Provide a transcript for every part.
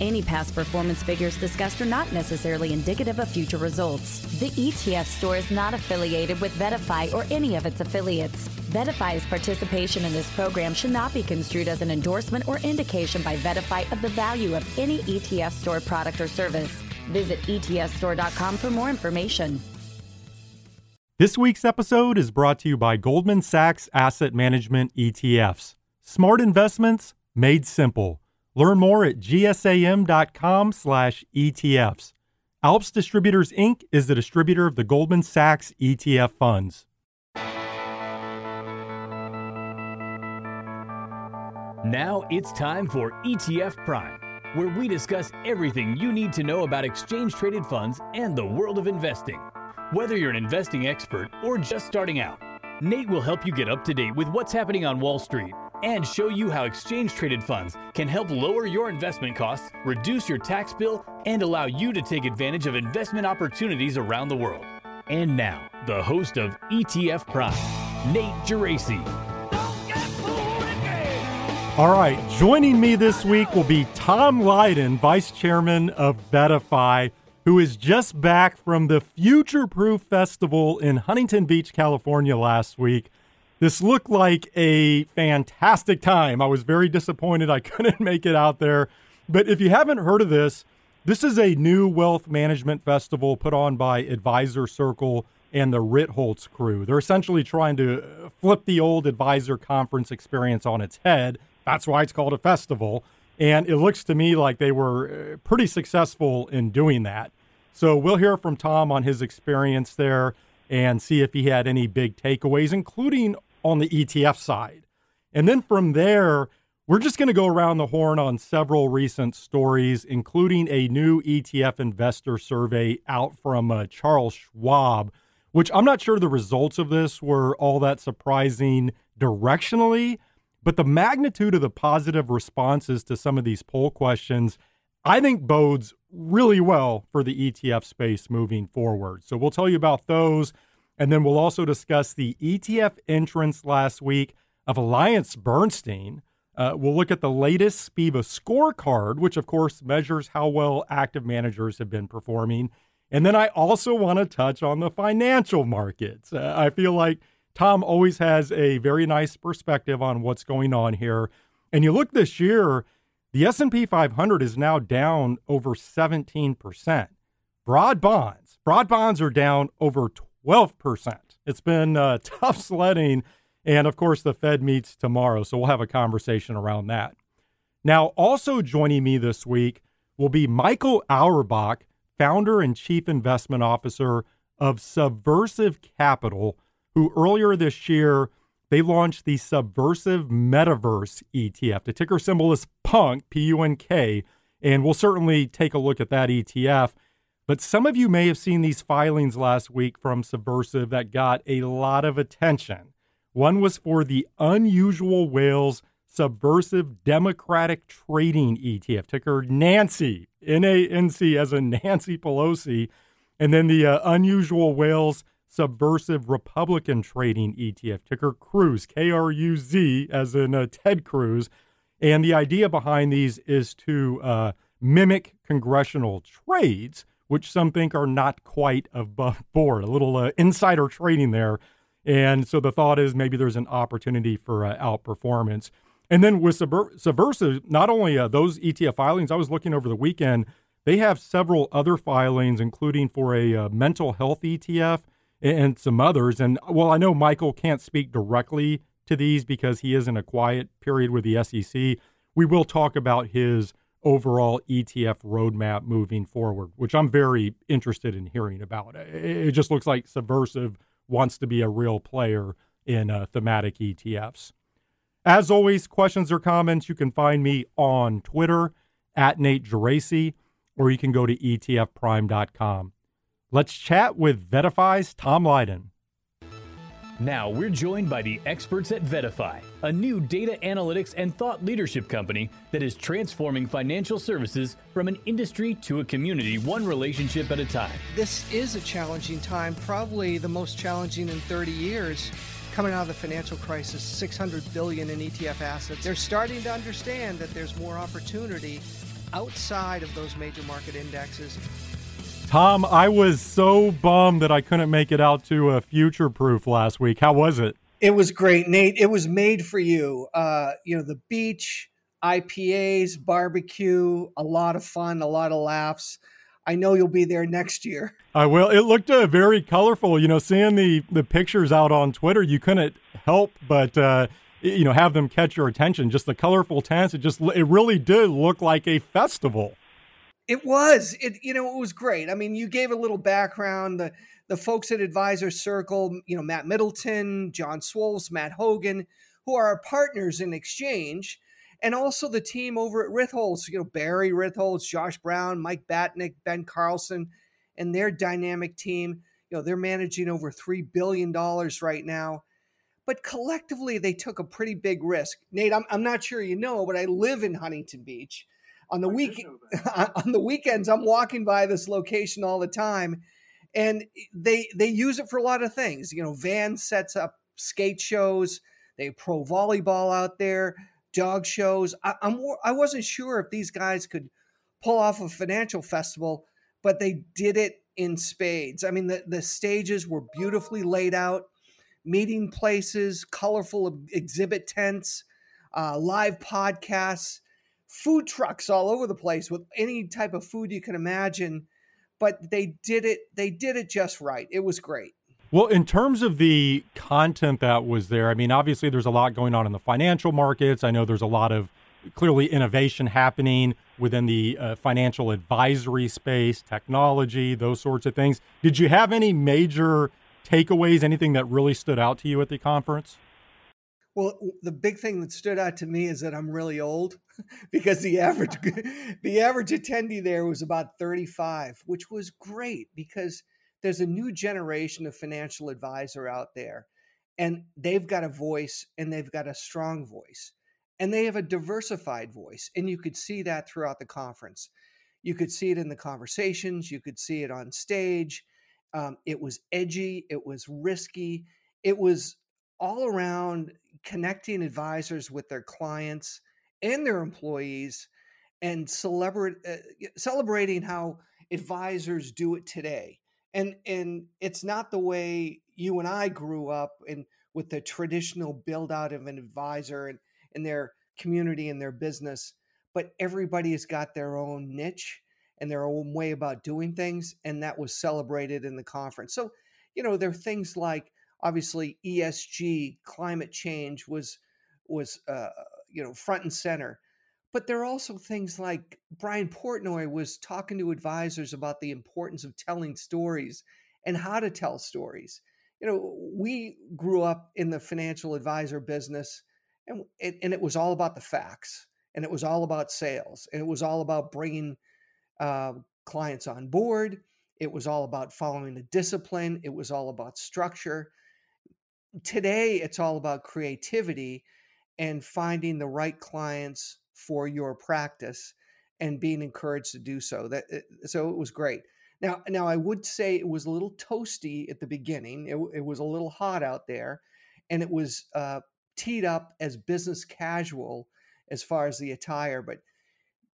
Any past performance figures discussed are not necessarily indicative of future results. The ETF store is not affiliated with VettaFi or any of its affiliates. VettaFi's participation in this program should not be construed as an endorsement or indication by VettaFi of the value of any ETF store product or service. Visit etfstore.com for more information. This week's episode is brought to you by Goldman Sachs Asset Management ETFs. Smart investments made simple. Learn more at gsam.com slash ETFs. Alps Distributors Inc. is the distributor of the Goldman Sachs ETF funds. Now it's time for ETF Prime, where we discuss everything you need to know about exchange traded funds and the world of investing. Whether you're an investing expert or just starting out, Nate will help you get up to date with what's happening on Wall Street and show you how exchange traded funds can help lower your investment costs, reduce your tax bill, and allow you to take advantage of investment opportunities around the world. And now, the host of ETF Prime, Nate Geraci. All right, joining me this week will be Tom Lydon, Vice Chairman of VettaFi, who is just back from the Future Proof Festival in Huntington Beach, California last week. This looked like a fantastic time. I was very disappointed I couldn't make it out there. But if you haven't heard of this, this is a new wealth management festival put on by Advisor Circle and the Ritholtz crew. They're essentially trying to flip the old advisor conference experience on its head that's why it's called a festival. And it looks to me like they were uh, pretty successful in doing that. So we'll hear from Tom on his experience there and see if he had any big takeaways, including on the ETF side. And then from there, we're just going to go around the horn on several recent stories, including a new ETF investor survey out from uh, Charles Schwab, which I'm not sure the results of this were all that surprising directionally. But the magnitude of the positive responses to some of these poll questions, I think bodes really well for the ETF space moving forward. So we'll tell you about those. And then we'll also discuss the ETF entrance last week of Alliance Bernstein. Uh, we'll look at the latest SPIVA scorecard, which of course measures how well active managers have been performing. And then I also want to touch on the financial markets. Uh, I feel like Tom always has a very nice perspective on what's going on here. And you look this year, the S&P 500 is now down over 17%. Broad bonds, broad bonds are down over 12%. It's been uh, tough sledding. And of course, the Fed meets tomorrow. So we'll have a conversation around that. Now, also joining me this week will be Michael Auerbach, founder and chief investment officer of Subversive Capital, who earlier this year they launched the Subversive Metaverse ETF. The ticker symbol is PUNK, P U N K, and we'll certainly take a look at that ETF. But some of you may have seen these filings last week from Subversive that got a lot of attention. One was for the Unusual Whales Subversive Democratic Trading ETF, ticker Nancy, N A N C, as in Nancy Pelosi. And then the uh, Unusual Whales subversive Republican trading ETF, ticker Cruz, K R U Z, as in uh, Ted Cruz. And the idea behind these is to uh, mimic congressional trades, which some think are not quite above board, a little uh, insider trading there. And so the thought is maybe there's an opportunity for uh, outperformance. And then with Subversive, not only uh, those ETF filings, I was looking over the weekend, they have several other filings, including for a uh, mental health ETF and some others. And well, I know Michael can't speak directly to these because he is in a quiet period with the SEC. We will talk about his overall ETF roadmap moving forward, which I'm very interested in hearing about. It just looks like Subversive wants to be a real player in uh, thematic ETFs. As always, questions or comments, you can find me on Twitter at Nate Geraci, or you can go to etfprime.com. Let's chat with VettaFi's Tom Lydon. Now we're joined by the experts at VettaFi, a new data analytics and thought leadership company that is transforming financial services from an industry to a community, one relationship at a time. This is a challenging time, probably the most challenging in 30 years. Coming out of the financial crisis, 600 billion in ETF assets. They're starting to understand that there's more opportunity outside of those major market indexes Tom, I was so bummed that I couldn't make it out to a future proof last week. How was it? It was great, Nate. It was made for you. Uh, you know, the beach, IPAs, barbecue, a lot of fun, a lot of laughs. I know you'll be there next year. I will. It looked uh, very colorful. You know, seeing the the pictures out on Twitter, you couldn't help but uh, you know have them catch your attention. Just the colorful tents. It just it really did look like a festival. It was. It you know it was great. I mean, you gave a little background. The the folks at Advisor Circle, you know, Matt Middleton, John Swoles, Matt Hougan, who are our partners in exchange, and also the team over at Ritholtz, you know, Barry Ritholtz, Josh Brown, Mike Batnick, Ben Carlson, and their dynamic team. You know, they're managing over $3 billion right now. But collectively, they took a pretty big risk. Nate, I'm, I'm not sure you know, but I live in Huntington Beach on the week on the weekends i'm walking by this location all the time and they they use it for a lot of things. You know van sets up skate shows they pro volleyball out there dog shows. I, i'm i wasn't sure if these guys could pull off a financial festival but they did it in spades. I mean the, the stages were beautifully laid out meeting places colorful exhibit tents uh, live podcasts food trucks all over the place with any type of food you can imagine but they did it they did it just right. It was great. Well in terms of the content that was there i mean obviously there's a lot going on in the financial markets. I know there's a lot of clearly innovation happening within the uh, financial advisory space technology those sorts of things. Did you have any major takeaways anything that really stood out to you at the conference well, the big thing that stood out to me is that I'm really old because the average the average attendee there was about 35, which was great because there's a new generation of financial advisor out there and they've got a voice and they've got a strong voice and they have a diversified voice and you could see that throughout the conference. You could see it in the conversations, you could see it on stage. Um, it was edgy, it was risky, it was all around connecting advisors with their clients and their employees and celebrate, uh, celebrating how advisors do it today. And, and it's not the way you and I grew up in with the traditional build out of an advisor and in their community and their business, but everybody has got their own niche and their own way about doing things. And that was celebrated in the conference. So, you know, there are things like obviously ESG, climate change was was uh, you know front and center. But there are also things like Brian Portnoy was talking to advisors about the importance of telling stories and how to tell stories. You know, we grew up in the financial advisor business, and it, and it was all about the facts, and it was all about sales, and it was all about bringing uh, clients on board. It was all about following the discipline. It was all about structure today it's all about creativity and finding the right clients for your practice and being encouraged to do so that eh, so it was great. Now now i would say it was a little toasty at the beginning it, it was a little hot out there and it was uh, teed up as business casual as far as the attire but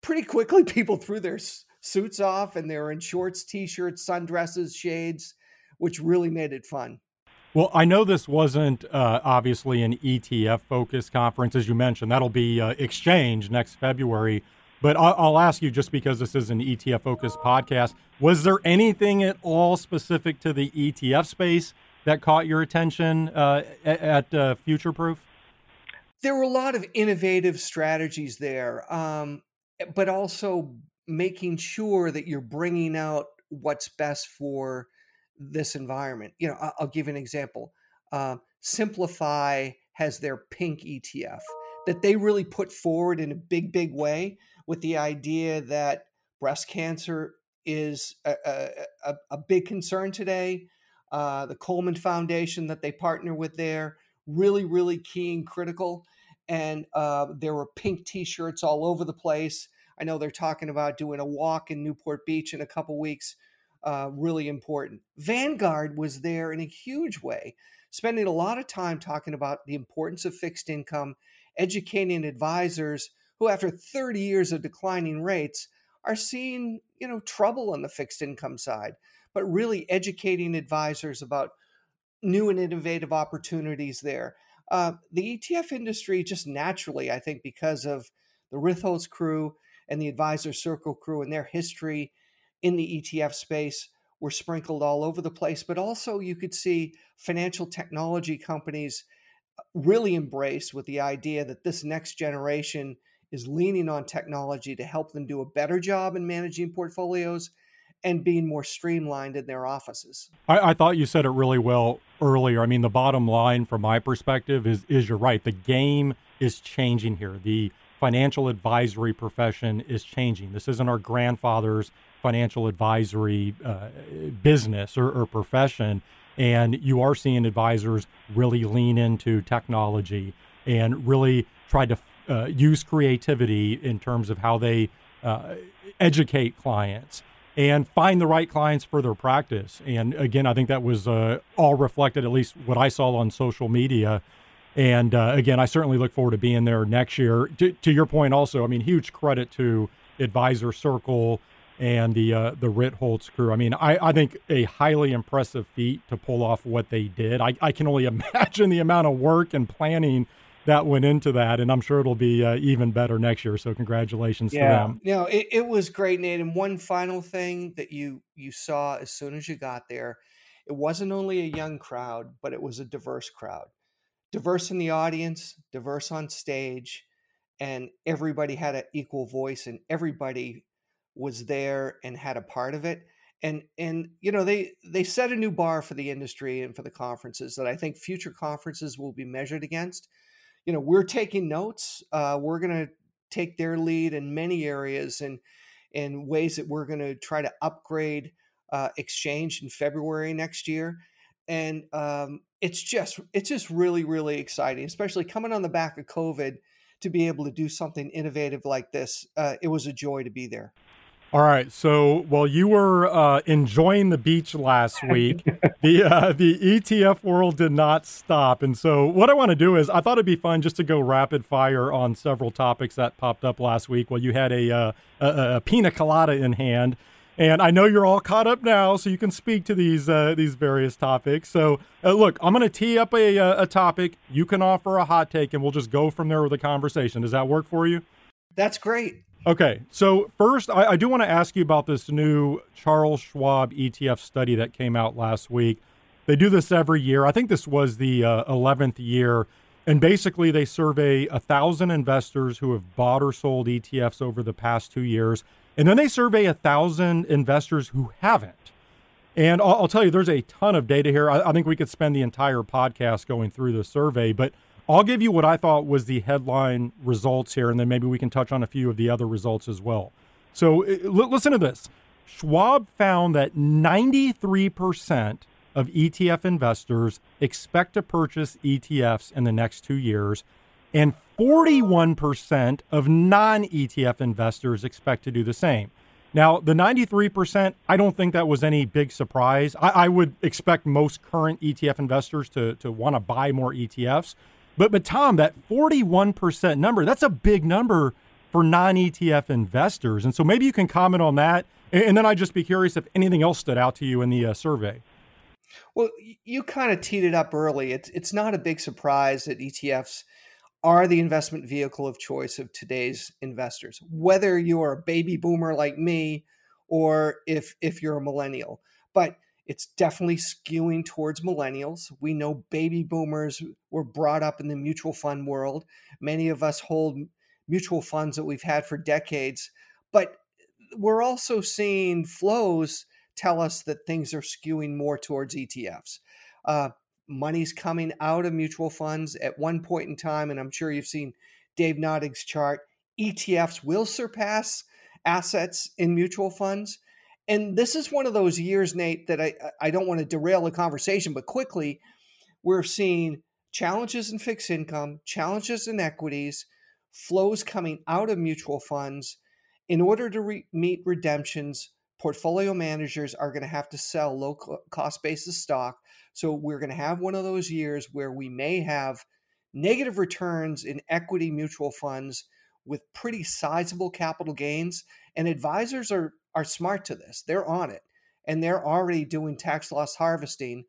pretty quickly people threw their suits off and they were in shorts t-shirts sundresses shades which really made it fun well, I know this wasn't uh, obviously an ETF focused conference, as you mentioned. That'll be uh, Exchange next February. But I'll, I'll, ask you, just because this is an ETF focused podcast, was there anything at all specific to the ETF space that caught your attention uh, at, at uh, Future Proof? There were a lot of innovative strategies there, um, but also making sure that you're bringing out what's best for this environment. You know, I'll, give you an example. Uh, Simplify has their pink ETF that they really put forward in a big, big way with the idea that breast cancer is a, a, a big concern today. uh, the Coleman Foundation that they partner with there, really, really key and critical. And uh, there were pink T-shirts all over the place. I know they're talking about doing a walk in Newport Beach in a couple weeks. Uh, really important. Vanguard was there in a huge way, spending a lot of time talking about the importance of fixed income, educating advisors who, after 30 years of declining rates, are seeing you know trouble on the fixed income side, but really educating advisors about new and innovative opportunities there. Uh, the ETF industry just naturally, I think, because of the Ritholtz crew and the Advisor Circle crew and their history in the ETF space were sprinkled all over the place. But also, you could see financial technology companies uh, really embrace with the idea that this next generation is leaning on technology to help them do a better job in managing portfolios and being more streamlined in their offices. I, I, thought you said it really well earlier. I mean, the bottom line from my perspective is is you're right. The game is changing here. The financial advisory profession is changing. This isn't our grandfather's financial advisory uh, business or, or profession. And you are seeing advisors really lean into technology and really try to uh, use creativity in terms of how they uh, educate clients and find the right clients for their practice. And again, I think that was uh, all reflected, at least what I saw on social media. And uh, again, I certainly look forward to being there next year. To, to, your point, also, I mean, huge credit to Advisor Circle and the uh, the Ritholtz crew. I mean, I, I think a highly impressive feat to pull off what they did. I, I can only imagine the amount of work and planning that went into that, and I'm sure it'll be uh, even better next year. So congratulations yeah. to them. Yeah, it, it was great, Nate. And one final thing that you you saw as soon as you got there, it wasn't only a young crowd, but it was a diverse crowd, diverse in the audience, diverse on stage, and everybody had an equal voice, and everybody was there and had a part of it and and you know they they set a new bar for the industry and for the conferences that I think future conferences will be measured against. You know we're taking notes uh, we're going to take their lead in many areas and in ways that we're going to try to upgrade uh, exchange in february next year and um, it's just it's just really really exciting especially coming on the back of covid to be able to do something innovative like this uh, it was a joy to be there all right. So while you were uh, enjoying the beach last week, the uh, the ETF world did not stop. And so what I want to do is I thought it'd be fun just to go rapid fire on several topics that popped up last week. While you had a, uh, a, a pina colada in hand, and I know you're all caught up now, so you can speak to these uh, these various topics. So uh, look, I'm going to tee up a uh, a topic. You can offer a hot take, and we'll just go from there with the conversation. Does that work for you? That's great. Okay, so first, I, I do want to ask you about this new Charles Schwab ETF study that came out last week. They do this every year. I think this was the uh, 11th year. And basically, they survey a thousand investors who have bought or sold ETFs over the past two years, and then they survey a thousand investors who haven't. And I'll, I'll, tell you, there's a ton of data here. I, I think we could spend the entire podcast going through the survey, but I'll give you what I thought was the headline results here, and then maybe we can touch on a few of the other results as well. So eh, l- listen to this Schwab found that 93% of ETF investors expect to purchase ETFs in the next two years, and 41% of non ETF investors expect to do the same. Now, the 93%, I don't think that was any big surprise. I, I would expect most current ETF investors to, to want to buy more ETFs. But but Tom, that 41% number, that's a big number for non-ETF investors. And so maybe you can comment on that. And, then I'd just be curious if anything else stood out to you in the uh, survey. Well, you kind of teed it up early. It's it's not a big surprise that ETFs are the investment vehicle of choice of today's investors, whether you're a baby boomer like me or if if you're a millennial. But it's definitely skewing towards millennials. We know baby boomers were brought up in the mutual fund world. Many of us hold mutual funds that we've had for decades, but we're also seeing flows tell us that things are skewing more towards ETFs. Uh, money's coming out of mutual funds at one point in time, and I'm sure you've seen Dave Nadig's chart. ETFs will surpass assets in mutual funds And this is one of those years, Nate, that I, I don't want to derail the conversation, but quickly, we're seeing challenges in fixed income, challenges in equities, flows coming out of mutual funds. In order to re- meet redemptions, portfolio managers are going to have to sell low cost basis stock. So we're going to have one of those years where we may have negative returns in equity mutual funds with pretty sizable capital gains. And advisors are, are smart to this, they're on it. And they're already doing tax loss harvesting.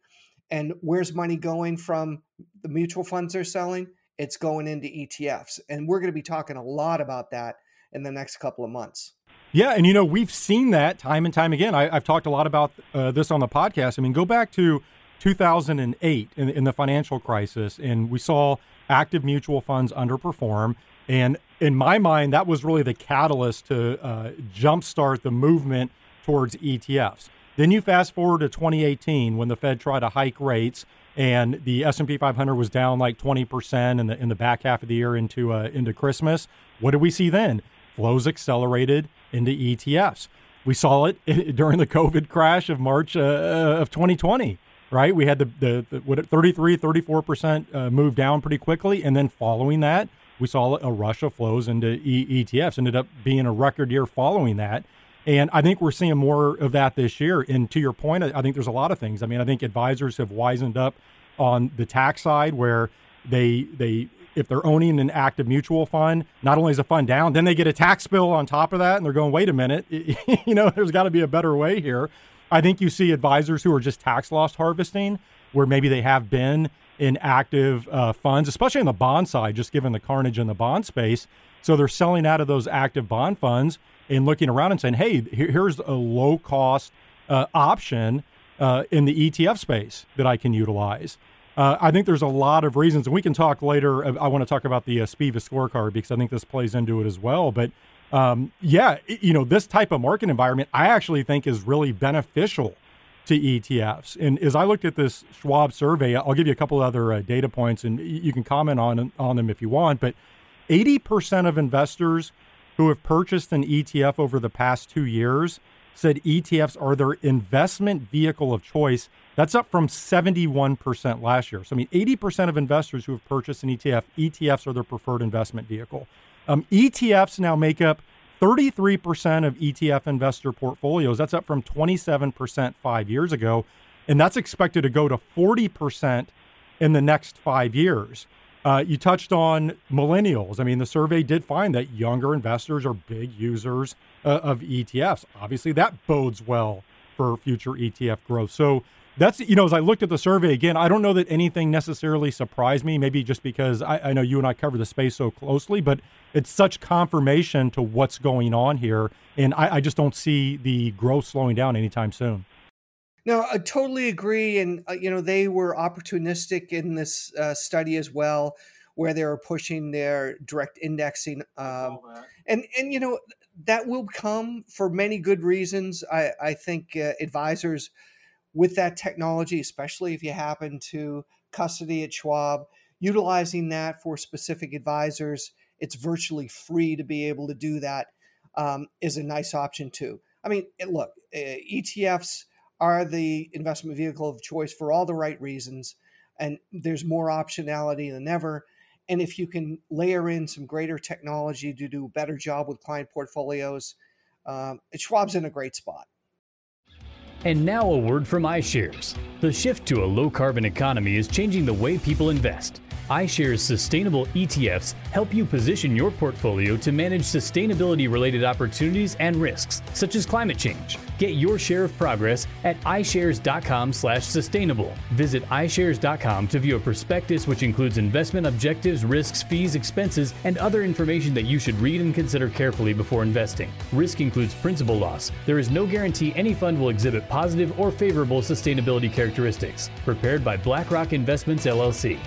And where's money going from the mutual funds they're selling? It's going into ETFs. And we're going to be talking a lot about that in the next couple of months. Yeah, and you know we've seen that time and time again. I, have talked a lot about uh, this on the podcast. I mean, go back to 2008 in, in, the financial crisis, and we saw active mutual funds underperform. And in my mind, that was really the catalyst to uh, jumpstart the movement towards ETFs. Then you fast forward to 2018 when the Fed tried to hike rates, and the S&P 500 was down like 20 percent in the in the back half of the year into uh, into Christmas. What did we see then? Flows accelerated into ETFs. We saw it during the COVID crash of March uh, of 2020, right? We had the, the, the what 33, 34% uh, move down pretty quickly. And then following that, we saw a rush of flows into e- ETFs, ended up being a record year following that. And I think we're seeing more of that this year. And to your point, I think there's a lot of things. I mean, I think advisors have wisened up on the tax side where they they if they're owning an active mutual fund, not only is a fund down, then they get a tax bill on top of that, and they're going, wait a minute, you know, there's got to be a better way here. I think you see advisors who are just tax loss harvesting, where maybe they have been in active uh, funds, especially on the bond side, just given the carnage in the bond space. So they're selling out of those active bond funds and looking around and saying, hey, here's a low cost uh, option uh, in the ETF space that I can utilize. Uh, I think there's a lot of reasons, and we can talk later. I want to talk about the uh, SPIVA scorecard because I think this plays into it as well. But um, yeah, you know, this type of market environment, I actually think is really beneficial to ETFs. And as I looked at this Schwab survey, I'll give you a couple other uh, data points, and you can comment on on them if you want. But 80% of investors who have purchased an ETF over the past two years said ETFs are their investment vehicle of choice that's up from 71% last year. So, I mean, 80% of investors who have purchased an ETF, ETFs are their preferred investment vehicle. Um, ETFs now make up 33% of ETF investor portfolios. That's up from 27% five years ago. And that's expected to go to 40% in the next five years. Uh, you touched on millennials. I mean, the survey did find that younger investors are big users uh, of ETFs. Obviously, that bodes well for future ETF growth. So, that's you know as i looked at the survey again i don't know that anything necessarily surprised me maybe just because I, I, know you and i cover the space so closely but it's such confirmation to what's going on here and i, I just don't see the growth slowing down anytime soon. No i totally agree and uh, you know they were opportunistic in this uh, study as well where they were pushing their direct indexing um, and and you know that will come for many good reasons. I i think uh, advisors with that technology, especially if you happen to custody at Schwab, utilizing that for specific advisors, it's virtually free to be able to do that. Um, is a nice option too. I mean, look, ETFs are the investment vehicle of choice for all the right reasons, and there's more optionality than ever. And if you can layer in some greater technology to do a better job with client portfolios, um, Schwab's in a great spot. And now a word from iShares. The shift to a low carbon economy is changing the way people invest iShares sustainable ETFs help you position your portfolio to manage sustainability related opportunities and risks, such as climate change. Get your share of progress at iShares.com/sustainable. Visit iShares.com to view a prospectus which includes investment objectives, risks, fees, expenses, and other information that you should read and consider carefully before investing. Risk includes principal loss. There is no guarantee any fund will exhibit positive or favorable sustainability characteristics. Prepared by BlackRock Investments LLC.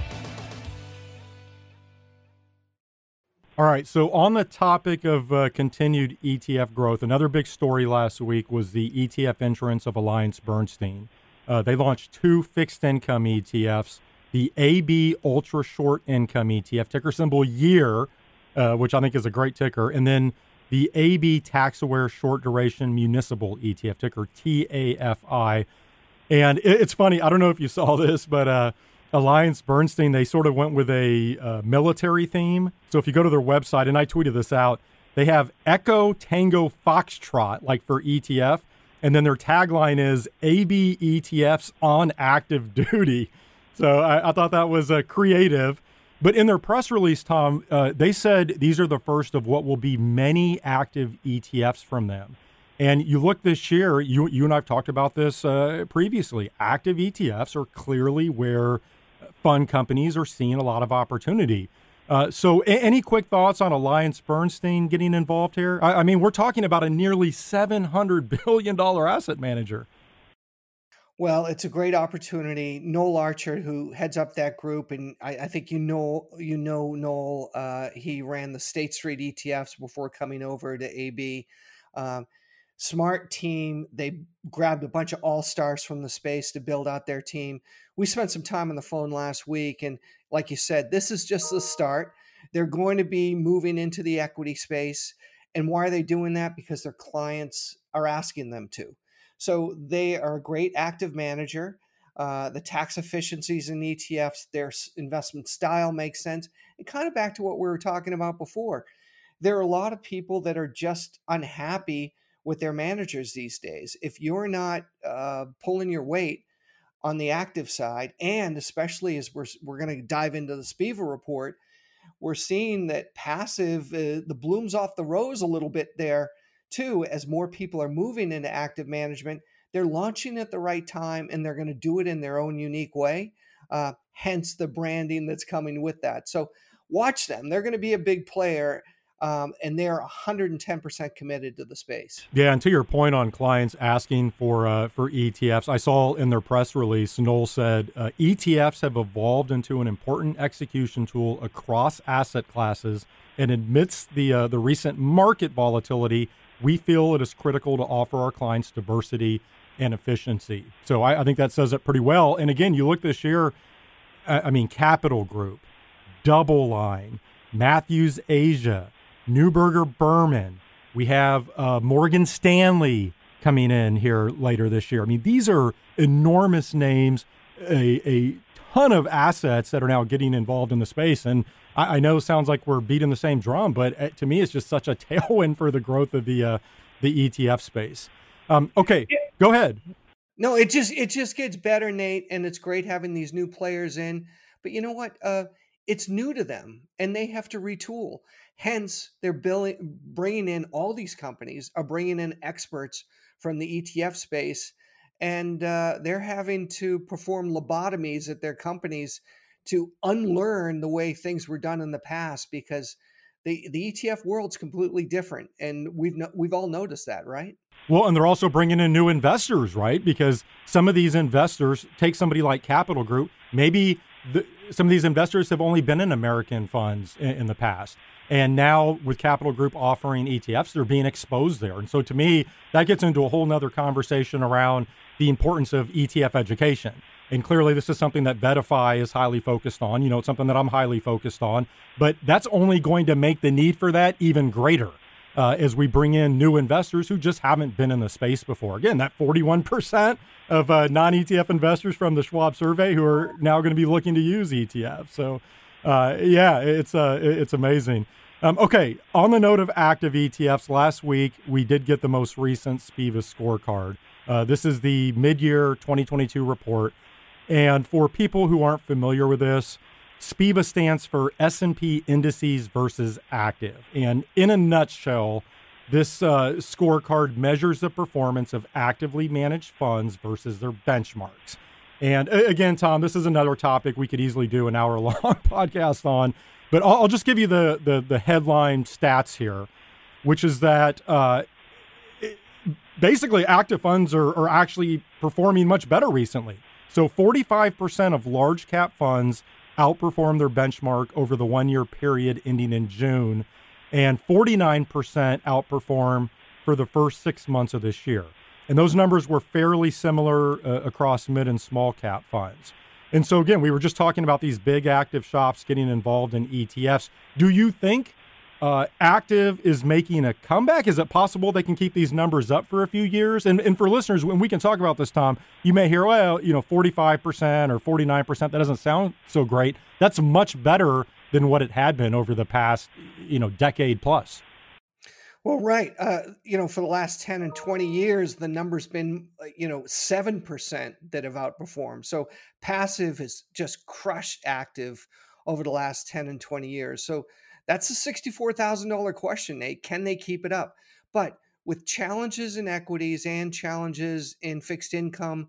All right. So, on the topic of uh, continued ETF growth, another big story last week was the ETF entrance of Alliance Bernstein. Uh, they launched two fixed income ETFs the AB Ultra Short Income ETF, ticker symbol YEAR, uh, which I think is a great ticker, and then the AB Tax Aware Short Duration Municipal ETF, ticker TAFI. And it's funny, I don't know if you saw this, but uh, Alliance Bernstein, they sort of went with a uh, military theme. So if you go to their website, and I tweeted this out, they have Echo Tango Foxtrot, like for ETF. And then their tagline is AB ETFs on active duty. So I, I thought that was uh, creative. But in their press release, Tom, uh, they said these are the first of what will be many active ETFs from them. And you look this year, you, you and I've talked about this uh, previously. Active ETFs are clearly where fund companies are seeing a lot of opportunity. Uh, so, a- any quick thoughts on Alliance Bernstein getting involved here? I, I mean, we're talking about a nearly $700 billion asset manager. Well, it's a great opportunity. Noel Archard, who heads up that group, and I, I think you know you know Noel. Uh, he ran the State Street ETFs before coming over to AB. Um, smart team. They grabbed a bunch of all stars from the space to build out their team. We spent some time on the phone last week, and like you said, this is just the start. They're going to be moving into the equity space. And why are they doing that? Because their clients are asking them to. So they are a great active manager. Uh, the tax efficiencies in ETFs, their investment style makes sense. And kind of back to what we were talking about before, there are a lot of people that are just unhappy with their managers these days. If you're not uh, pulling your weight on the active side, and especially as we're, we're going to dive into the SPIVA report, we're seeing that passive, uh, the blooms off the rose a little bit there too, as more people are moving into active management, they're launching at the right time and they're going to do it in their own unique way. Uh, hence the branding that's coming with that. So watch them. They're going to be a big player. Um, and they're 110% committed to the space. Yeah, and to your point on clients asking for uh, for ETFs, I saw in their press release, Noel said uh, ETFs have evolved into an important execution tool across asset classes, and amidst the uh, the recent market volatility, we feel it is critical to offer our clients diversity and efficiency. So I, I think that says it pretty well. And again, you look this year, I mean, Capital Group, DoubleLine, Matthews Asia, Neuberger Berman. We have uh, Morgan Stanley coming in here later this year. I mean, these are enormous names, a, a ton of assets that are now getting involved in the space. And I, I know sounds like we're beating the same drum, but uh, to me, it's just such a tailwind for the growth of the uh, the ETF space. Um, okay, go ahead. No, it just it just gets better, Nate, and it's great having these new players in. But you know what? Uh, it's new to them, and they have to retool. Hence, they're billing, bringing in all these companies are bringing in experts from the ETF space, and uh, they're having to perform lobotomies at their companies to unlearn the way things were done in the past because the the ETF world's completely different, and we've no, we've all noticed that, right? Well, and they're also bringing in new investors, right? Because some of these investors take somebody like Capital Group. Maybe the, some of these investors have only been in American funds in, in the past. And now with Capital Group offering ETFs, they're being exposed there. And so to me, that gets into a whole nother conversation around the importance of ETF education. And clearly, this is something that VettaFi is highly focused on. You know, it's something that I'm highly focused on. But that's only going to make the need for that even greater uh, as we bring in new investors who just haven't been in the space before. Again, that 41% of uh, non ETF investors from the Schwab survey who are now going to be looking to use ETF. So, uh, yeah, it's uh, it's amazing. Um, okay, on the note of active ETFs, last week we did get the most recent SPIVA scorecard. Uh, this is the mid-year 2022 report, and for people who aren't familiar with this, SPIVA stands for S&P Indices versus Active, and in a nutshell, this uh, scorecard measures the performance of actively managed funds versus their benchmarks. And again, Tom, this is another topic we could easily do an hour long podcast on, but I'll, I'll, just give you the, the, the headline stats here, which is that uh, it, basically active funds are, are actually performing much better recently. So 45% of large cap funds outperformed their benchmark over the one year period ending in June, and 49% outperform for the first six months of this year. And those numbers were fairly similar uh, across mid and small cap funds. And so, again, we were just talking about these big active shops getting involved in ETFs. Do you think uh, active is making a comeback. Is it possible they can keep these numbers up for a few years? And, and for listeners, when we can talk about this, Tom, you may hear, well, you know, 45% or 49%, that doesn't sound so great. That's much better than what it had been over the past, you know, decade plus. Well, right. Uh, you know, for the last 10 and 20 years, the number's been, uh, you know, 7% that have outperformed. So passive has just crushed active over the last 10 and 20 years. So that's a $64,000 question, Nate. Can they keep it up? But with challenges in equities and challenges in fixed income,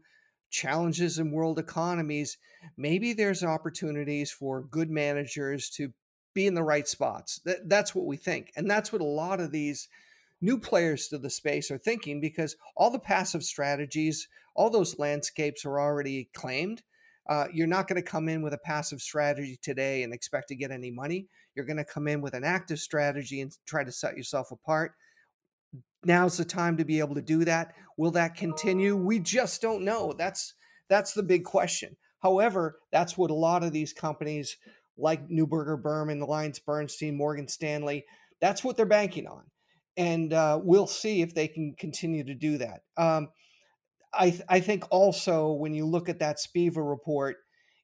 challenges in world economies, maybe there's opportunities for good managers to be in the right spots. That, that's what we think. And that's what a lot of these new players to the space are thinking because all the passive strategies, all those landscapes are already claimed. Uh, you're not going to come in with a passive strategy today and expect to get any money. You're going to come in with an active strategy and try to set yourself apart. Now's the time to be able to do that. Will that continue? We just don't know. That's that's the big question. However, that's what a lot of these companies like Neuberger Berman, Alliance Bernstein, Morgan Stanley. That's what they're banking on. And uh, we'll see if they can continue to do that. Um, I, th- I think also when you look at that SPIVA report,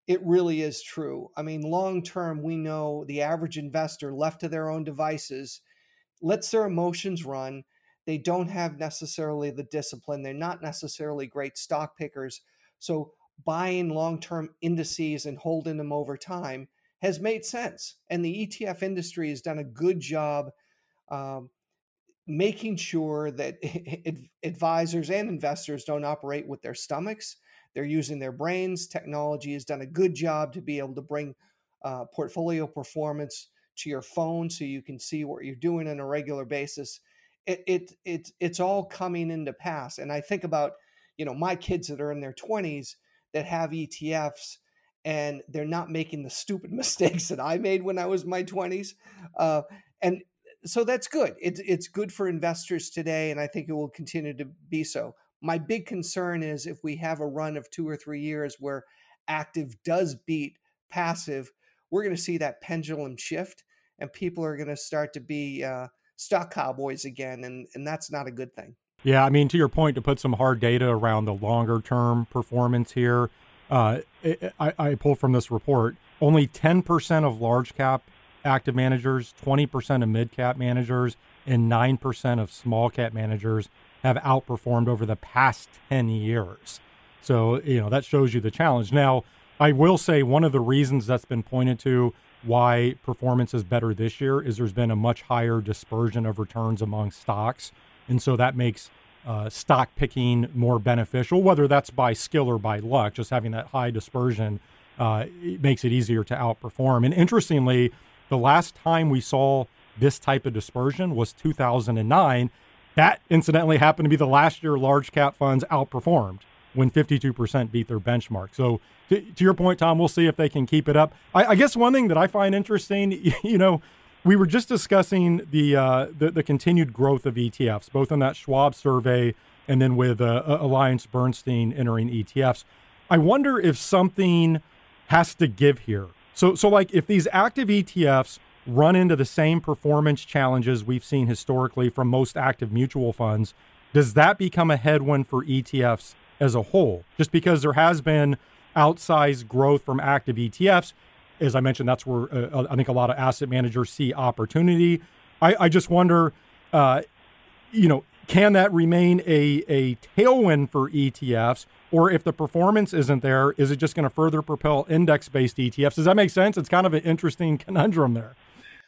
it really is true. I mean, long term, we know the average investor left to their own devices lets their emotions run. They don't have necessarily the discipline. They're not necessarily great stock pickers. So buying long term indices and holding them over time has made sense. And the ETF industry has done a good job um, making sure that advisors and investors don't operate with their stomachs. They're using their brains. Technology has done a good job to be able to bring uh, portfolio performance to your phone so you can see what you're doing on a regular basis. It, it, it, it's all coming into pass. And I think about, you know, my kids that are in their 20s that have ETFs and they're not making the stupid mistakes that I made when I was in my 20s. Uh, and so that's good. It's it's good for investors today, and I think it will continue to be so. My big concern is if we have a run of two or three years where active does beat passive, we're going to see that pendulum shift, and people are going to start to be uh, stock cowboys again, and and that's not a good thing. Yeah, I mean, to your point, to put some hard data around the longer term performance here, uh, I, I pulled from this report only 10% of large cap active managers, 20% of mid cap managers, and 9% of small cap managers have outperformed over the past 10 years. So, you know, that shows you the challenge. Now, I will say one of the reasons that's been pointed to why performance is better this year is there's been a much higher dispersion of returns among stocks. And so that makes uh, stock picking more beneficial, whether that's by skill or by luck. Just having that high dispersion uh, it makes it easier to outperform. And interestingly, the last time we saw this type of dispersion was 2009. That incidentally happened to be the last year large cap funds outperformed when 52% beat their benchmark. So, to, to, your point, Tom, we'll see if they can keep it up. I, I, guess one thing that I find interesting, you know, we were just discussing the, uh, the, the continued growth of ETFs, both in that Schwab survey and then with uh, Alliance Bernstein entering ETFs. I wonder if something has to give here. So, so like if these active ETFs run into the same performance challenges we've seen historically from most active mutual funds, does that become a headwind for ETFs as a whole? Just because there has been outsized growth from active ETFs, as I mentioned, that's where uh, I think a lot of asset managers see opportunity. I, I just wonder, uh, you know, can that remain a, a tailwind for ETFs? Or if the performance isn't there, is it just going to further propel index based ETFs? Does that make sense? It's kind of an interesting conundrum there.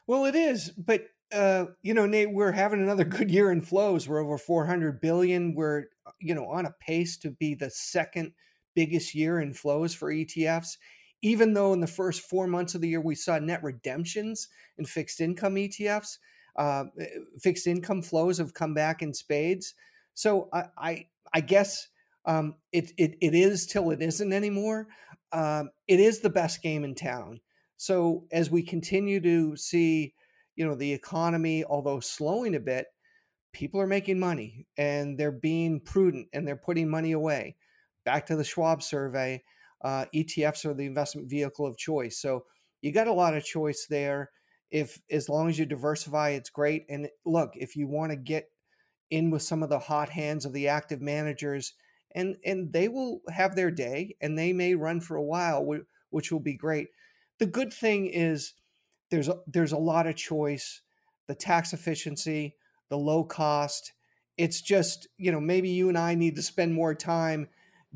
Well, it is. But, uh, you know, Nate, we're having another good year in flows. We're over 400 billion. We're, you know, on a pace to be the second biggest year in flows for ETFs. Even though in the first four months of the year we saw net redemptions in fixed income ETFs, uh, eh, fixed income flows have come back in spades. So I, I, I guess um, it, it, it is till it isn't anymore. Um, it is the best game in town. So as we continue to see, you know, the economy, although slowing a bit, people are making money and they're being prudent and they're putting money away. Back to the Schwab survey, uh, ETFs are the investment vehicle of choice. So you got a lot of choice there if as long as you diversify, it's great. And look, if you want to get in with some of the hot hands of the active managers, and and they will have their day, and they may run for a while, which will be great. The good thing is there's a, there's a lot of choice, the tax efficiency, the low cost. It's just you know maybe you and I need to spend more time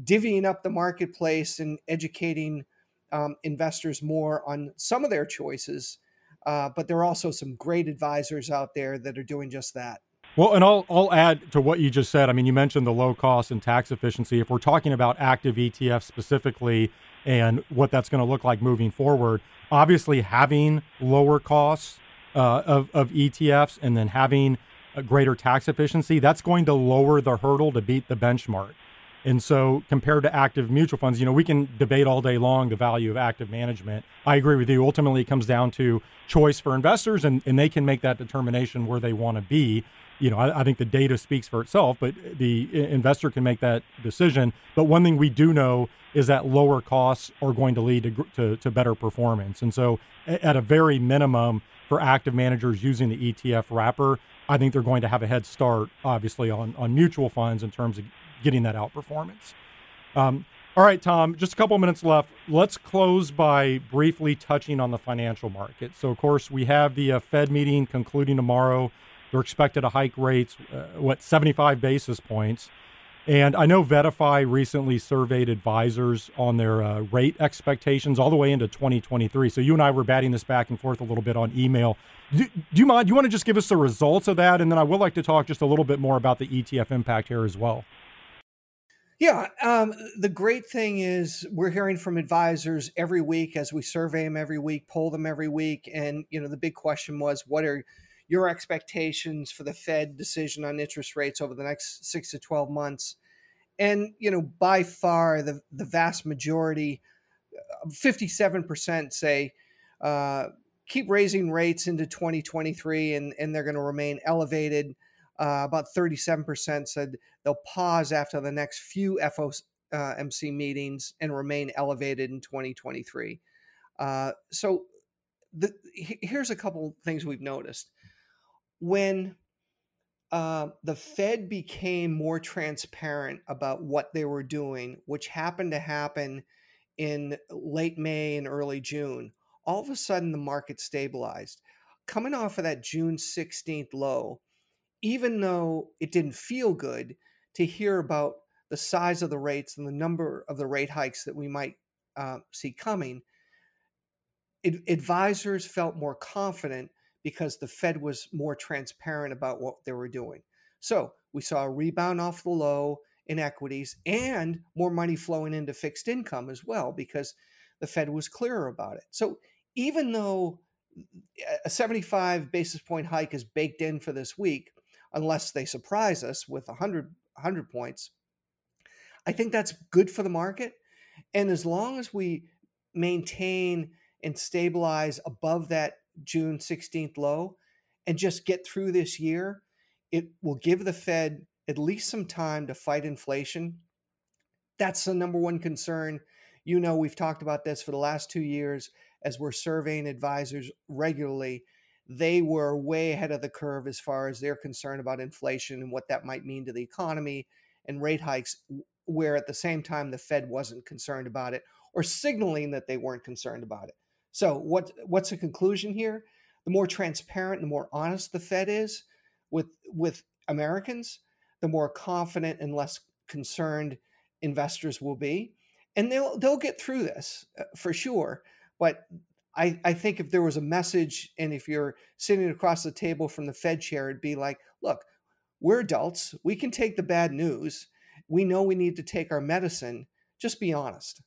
divvying up the marketplace and educating um, investors more on some of their choices uh, but there are also some great advisors out there that are doing just that. Well, and I'll, I'll add to what you just said. I mean, you mentioned the low cost and tax efficiency. If we're talking about active ETFs specifically and what that's going to look like moving forward, obviously having lower costs uh, of, of ETFs and then having a greater tax efficiency, that's going to lower the hurdle to beat the benchmark. And so, compared to active mutual funds, you know, we can debate all day long the value of active management. I agree with you. Ultimately, it comes down to choice for investors, and, and they can make that determination where they want to be. You know, I, I think the data speaks for itself, but the investor can make that decision. But one thing we do know is that lower costs are going to lead to, to, to better performance. And so, at a very minimum, for active managers using the ETF wrapper, I think they're going to have a head start, obviously, on, on mutual funds in terms of getting that outperformance. Um, all right, Tom, just a couple minutes left. Let's close by briefly touching on the financial market. So, of course, we have the uh, Fed meeting concluding tomorrow. They're expected to hike rates, uh, what, 75 basis points. And I know VettaFi recently surveyed advisors on their uh, rate expectations all the way into 2023. So you and I were batting this back and forth a little bit on email. Do, do you mind? Do you want to just give us the results of that? And then I would like to talk just a little bit more about the ETF impact here as well. Yeah, um, the great thing is we're hearing from advisors every week as we survey them every week, poll them every week, and you know the big question was, what are your expectations for the Fed decision on interest rates over the next six to twelve months? And you know, by far the the vast majority, uh, fifty seven percent say uh, keep raising rates into twenty twenty three, and and they're going to remain elevated. Uh, about 37% said they'll pause after the next few FOMC meetings and remain elevated in 2023. Uh, so the, here's a couple things we've noticed. When uh, the Fed became more transparent about what they were doing, which happened to happen in late May and early June, all of a sudden the market stabilized. Coming off of that June 16th low, even though it didn't feel good to hear about the size of the rates and the number of the rate hikes that we might uh, see coming, it, advisors felt more confident because the Fed was more transparent about what they were doing. So we saw a rebound off the low in equities and more money flowing into fixed income as well because the Fed was clearer about it. So even though a 75 basis point hike is baked in for this week, unless they surprise us with 100, 100 points. I think that's good for the market. And as long as we maintain and stabilize above that June 16th low and just get through this year, it will give the Fed at least some time to fight inflation. That's the number one concern. You know, we've talked about this for the last two years as we're surveying advisors regularly they were way ahead of the curve as far as they're concerned about inflation and what that might mean to the economy and rate hikes, where at the same time the Fed wasn't concerned about it or signaling that they weren't concerned about it. So what what's the conclusion here? The more transparent and the more honest the Fed is with with Americans, the more confident and less concerned investors will be, and they'll they'll get through this uh, for sure. But I, I think if there was a message and if you're sitting across the table from the Fed chair, it'd be like, look, we're adults. We can take the bad news. We know we need to take our medicine. Just be honest.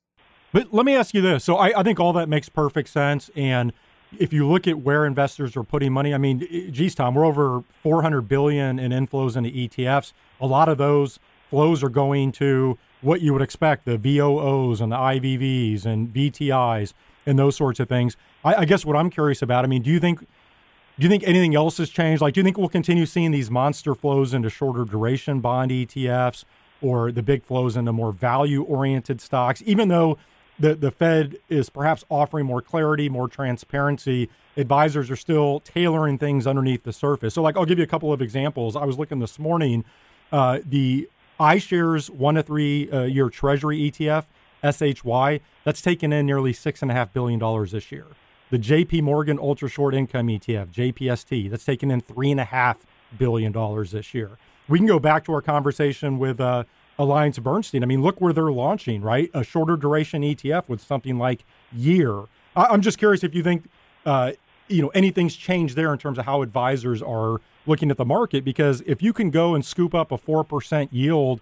But let me ask you this. So I, I think all that makes perfect sense. And if you look at where investors are putting money, I mean, geez, Tom, we're over 400 billion in inflows into ETFs. A lot of those flows are going to what you would expect the VOOs and the IVVs and VTIs and those sorts of things. I, I guess what I'm curious about, I mean, do you think do you think anything else has changed? Like, do you think we'll continue seeing these monster flows into shorter duration bond ETFs or the big flows into more value oriented stocks, even though the, the Fed is perhaps offering more clarity, more transparency, advisors are still tailoring things underneath the surface. So, like, I'll give you a couple of examples. I was looking this morning, uh, the iShares one to three uh, year Treasury ETF, SHY, that's taken in nearly $6.5 billion this year. The JP Morgan Ultra Short Income ETF, JPST, that's taken in $3.5 billion this year. We can go back to our conversation with uh, Alliance Bernstein. I mean, look where they're launching, right? A shorter duration ETF with something like year. I- am just curious if you think, uh, you know, anything's changed there in terms of how advisors are looking at the market. Because if you can go and scoop up a four percent yield,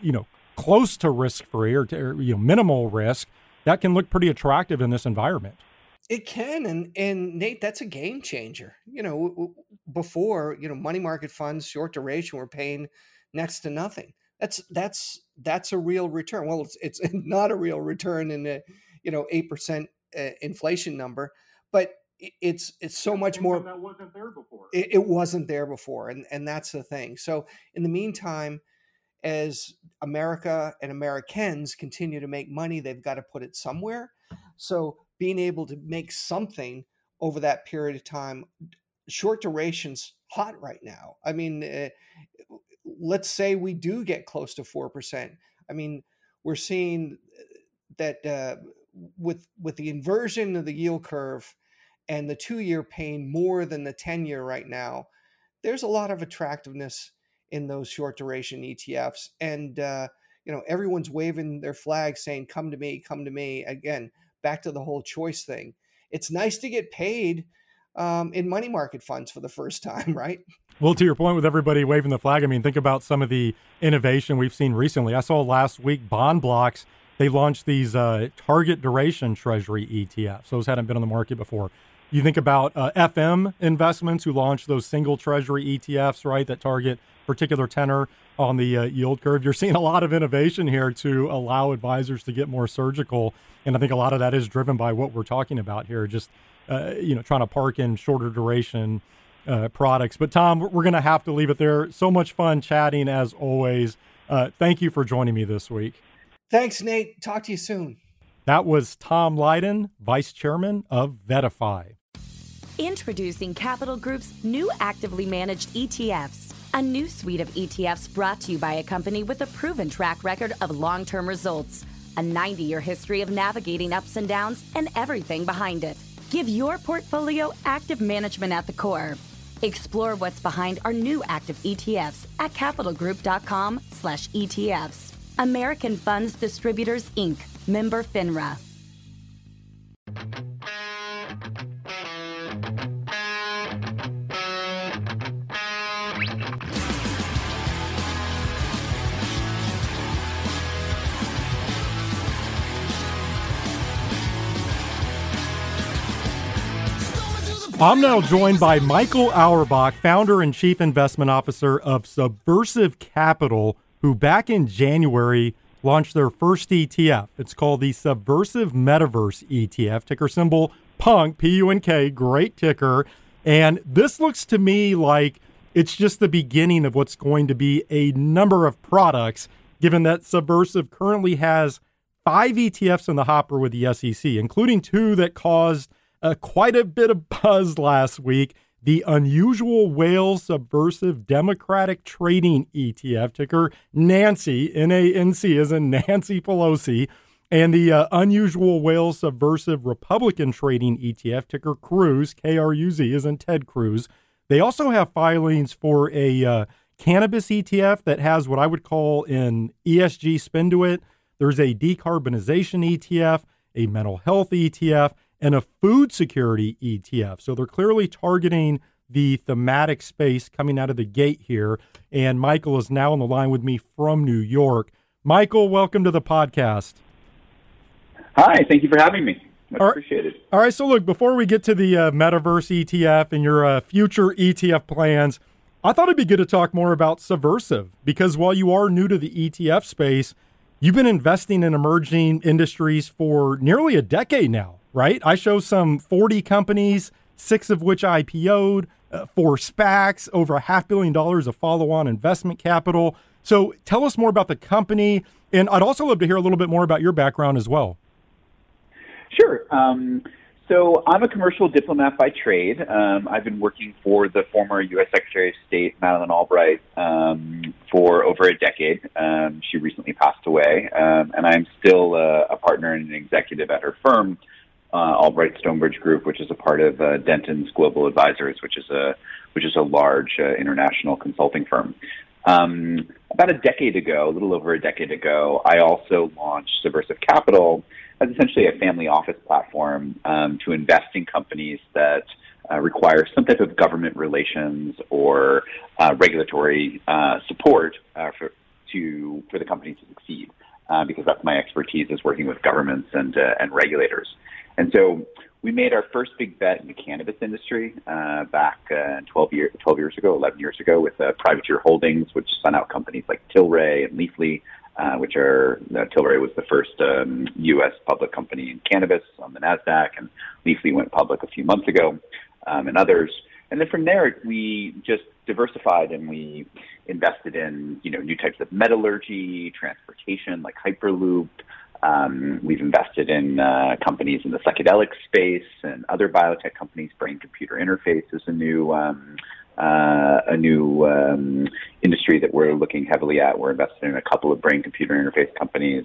you know, close to risk free or, to, or you know minimal risk, that can look pretty attractive in this environment. It can, and and Nate, that's a game changer. You know, before you know, money market funds, short duration, were paying next to nothing that's that's that's a real return. Well, it's it's not a real return in the you know eight percent uh, inflation number, but it's it's so much more. That wasn't there before. It, it wasn't there before, and and that's the thing. So in the meantime, as America and Americans continue to make money, they've got to put it somewhere. So being able to make something over that period of time, short durations hot right now. I mean, uh, let's say we do get close to 4%. I mean, we're seeing uh, that uh, with with the inversion of the yield curve and the two year paying more than the 10 year right now, there's a lot of attractiveness in those short duration ETFs. And, uh, you know, everyone's waving their flag saying, come to me, come to me. Again, back to the whole choice thing. It's nice to get paid um, in money market funds for the first time, right? Well, to your point with everybody waving the flag, I mean, think about some of the innovation we've seen recently. I saw last week BondBloxx, they launched these uh, target duration treasury ETFs. Those hadn't been on the market before. You think about uh, FM investments who launched those single treasury ETFs, right, that target particular tenor on the uh, yield curve. You're seeing a lot of innovation here to allow advisors to get more surgical. And I think a lot of that is driven by what we're talking about here, just, uh, you know, trying to park in shorter duration uh, products. But Tom, we're going to have to leave it there. So much fun chatting as always. Uh, thank you for joining me this week. Thanks, Nate. Talk to you soon. That was Tom Lydon, Vice Chairman of VettaFi. Introducing Capital Group's new actively managed ETFs. A new suite of ETFs brought to you by a company with a proven track record of long term results, a 90 year history of navigating ups and downs, and everything behind it. Give your portfolio active management at the core. Explore what's behind our new active ETFs at capitalgroup.com slash ETFs. American Funds Distributors, Inc., member FINRA. I'm now joined by Michael Auerbach, founder and chief investment officer of Subversive Capital, who back in January launched their first ETF. It's called the Subversive Metaverse ETF, ticker symbol PUNK, P U N K, great ticker. And this looks to me like it's just the beginning of what's going to be a number of products, given that Subversive currently has five ETFs in the hopper with the SEC, including two that caused uh, quite a bit of buzz last week. The unusual whale subversive democratic trading ETF ticker Nancy N A N C is in Nancy Pelosi, and the uh, unusual whale subversive Republican trading ETF ticker Cruz K R U Z is in Ted Cruz. They also have filings for a uh, cannabis ETF that has what I would call an ESG spin to it. There's a decarbonization ETF, a mental health ETF, and a food security ETF. So they're clearly targeting the thematic space coming out of the gate here. And Michael is now on the line with me from New York. Michael, welcome to the podcast. Hi, thank you for having me. Much All appreciated. All right, so look, before we get to the uh, Metaverse ETF and your uh, future ETF plans, I thought it'd be good to talk more about Subversive because while you are new to the ETF space, you've been investing in emerging industries for nearly a decade now right? I show some 40 companies, six of which IPO'd, uh, four SPACs, over a half billion dollars of follow on investment capital. So tell us more about the company. And I'd also love to hear a little bit more about your background as well. Sure. Um, so I'm a commercial diplomat by trade. Um, I've been working for the former U.S. Secretary of State Madeleine Albright um, for over a decade. Um, she recently passed away, um, and I'm still uh, a partner and an executive at her firm, uh, Albright Stonebridge Group, which is a part of uh, Dentons Global Advisors, which is a which is a large uh, international consulting firm. Um, about a decade ago, a little over a decade ago, I also launched Subversive Capital as essentially a family office platform um, to invest in companies that uh, require some type of government relations or uh, regulatory uh, support uh, for to for the company to succeed. Uh, because that's my expertise is working with governments and uh, and regulators. And so we made our first big bet in the cannabis industry uh, back uh, 12, year, 12 years ago, 11 years ago, with uh, Privateer Holdings, which spun out companies like Tilray and Leafly, uh, which are uh, Tilray was the first um, U.S. public company in cannabis on the Nasdaq, and Leafly went public a few months ago, um, and others. And then from there, we just diversified and we invested in you know new types of metallurgy, transportation like Hyperloop. Um, we've invested in uh, companies in the psychedelic space and other biotech companies. Brain computer interface is a new um, uh, a new um, industry that we're looking heavily at. We're investing in a couple of brain computer interface companies.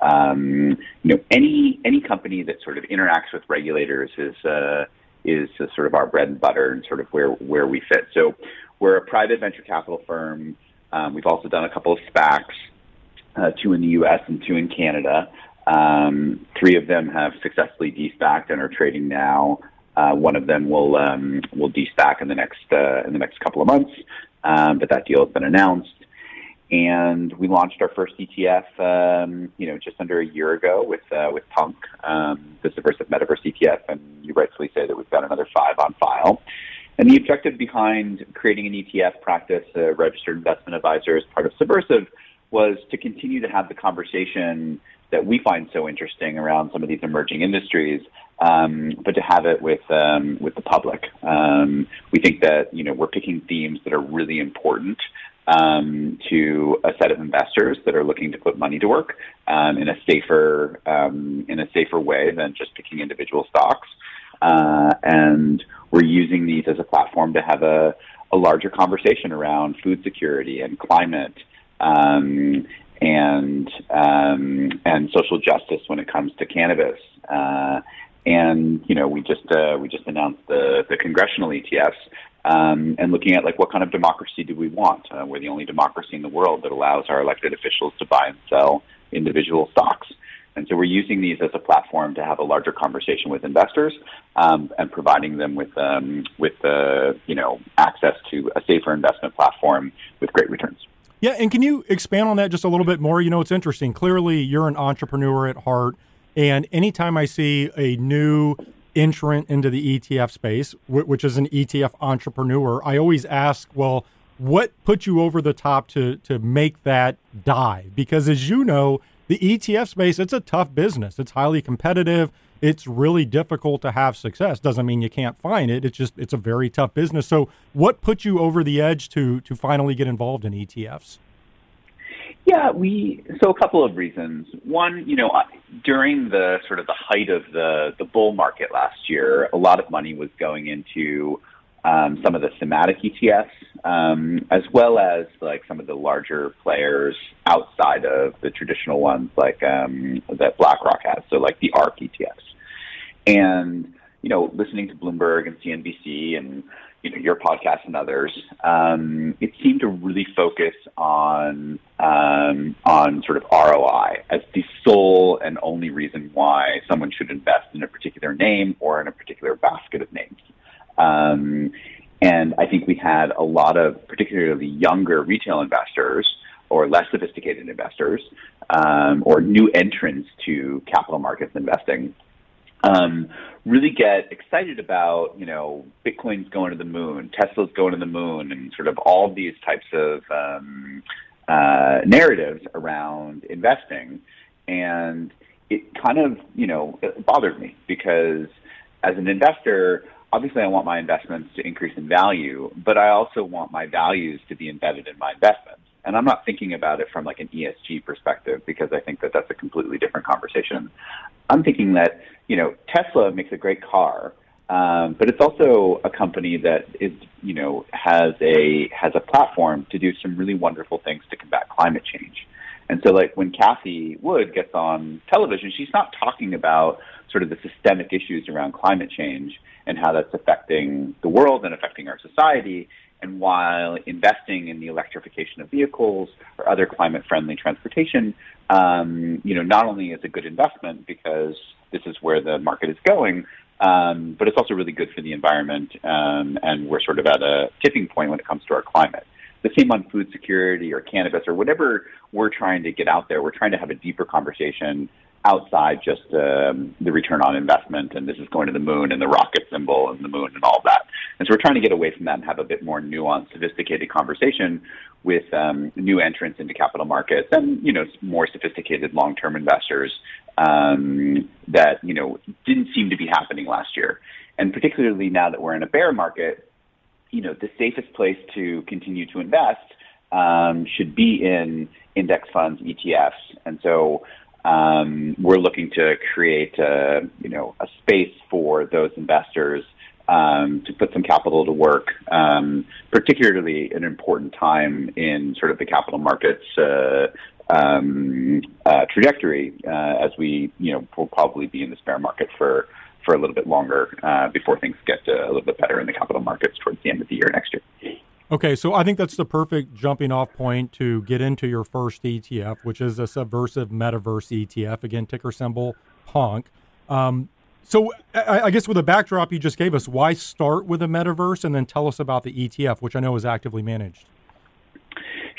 Um, you know, any any company that sort of interacts with regulators is uh, is sort of our bread and butter and sort of where where we fit. So we're a private venture capital firm. Um, we've also done a couple of SPACs uh, two in the U.S. and two in Canada. Um, three of them have successfully de-SPACed and are trading now. Uh, one of them will um, will de-SPAC in the next uh, in the next couple of months, um, but that deal has been announced. And we launched our first ETF, um, you know, just under a year ago with uh, with Punk, um, the Subversive Metaverse ETF, and you rightfully say that we've got another five on file. And the objective behind creating an ETF practice, a registered investment advisor, as part of Subversive, was to continue to have the conversation that we find so interesting around some of these emerging industries, um, but to have it with um, with the public. Um, we think that you know we're picking themes that are really important um, to a set of investors that are looking to put money to work um, in a safer um, in a safer way than just picking individual stocks. Uh, and we're using these as a platform to have a, a larger conversation around food security and climate um, and um, and social justice when it comes to cannabis. Uh, and you know, we just uh, we just announced the the congressional ETFs. Um, and looking at like what kind of democracy do we want? Uh, we're the only democracy in the world that allows our elected officials to buy and sell individual stocks. And so we're using these as a platform to have a larger conversation with investors um, and providing them with um, with uh, you know access to a safer investment platform with great returns. Yeah, and can you expand on that just a little bit more? You know, it's interesting. Clearly, you're an entrepreneur at heart, and anytime I see a new entrant into the ETF space, which is an ETF entrepreneur, I always ask, well, what put you over the top to to make that dive? Because as you know, the ETF space, it's a tough business. It's highly competitive it's really difficult to have success. Doesn't mean you can't find it. It's just it's a very tough business. So, what put you over the edge to to finally get involved in ETFs? Yeah, we so a couple of reasons. One, you know, during the sort of the height of the the bull market last year, a lot of money was going into um, some of the thematic ETFs, um, as well as like some of the larger players outside of the traditional ones, like um, that BlackRock has. So like the ARK ETFs. And, you know, listening to Bloomberg and CNBC and, you know, your podcast and others, um, it seemed to really focus on, um, on sort of ROI as the sole and only reason why someone should invest in a particular name or in a particular basket of names. Um, and I think we had a lot of particularly younger retail investors or less sophisticated investors um, or new entrants to capital markets investing um, really get excited about, you know, Bitcoin's going to the moon, Tesla's going to the moon, and sort of all these types of um, uh, narratives around investing. And it kind of, you know, bothered me because as an investor, obviously I want my investments to increase in value, but I also want my values to be embedded in my investments. And I'm not thinking about it from like an ESG perspective because I think that that's a completely different conversation. I'm thinking that, you know, Tesla makes a great car, um, but it's also a company that is, you know, has a has a platform to do some really wonderful things to combat climate change. And so, like when Cathie Wood gets on television, she's not talking about sort of the systemic issues around climate change and how that's affecting the world and affecting our society. And while investing in the electrification of vehicles or other climate-friendly transportation, um, you know, not only is a good investment because this is where the market is going, um, but it's also really good for the environment. Um, and we're sort of at a tipping point when it comes to our climate. The same on food security or cannabis or whatever we're trying to get out there. We're trying to have a deeper conversation outside just um, the return on investment and this is going to the moon and the rocket symbol and the moon and all that. And so we're trying to get away from that and have a bit more nuanced, sophisticated conversation with um, new entrants into capital markets and you know more sophisticated long-term investors um, that you know didn't seem to be happening last year. And particularly now that we're in a bear market, you know the safest place to continue to invest um, should be in index funds, ETFs, and so um, we're looking to create a, you know, a space for those investors um, to put some capital to work, um, particularly an important time in sort of the capital markets uh, um, uh, trajectory, uh, as we, you know, will probably be in this bear market for for a little bit longer uh, before things get uh, a little bit better in the capital markets towards the end of the year next year. Okay, so I think that's the perfect jumping off point to get into your first ETF, which is a subversive metaverse ETF. Again, ticker symbol PUNK. Um, so I, I, guess with the backdrop you just gave us, why start with a metaverse and then tell us about the ETF, which I know is actively managed?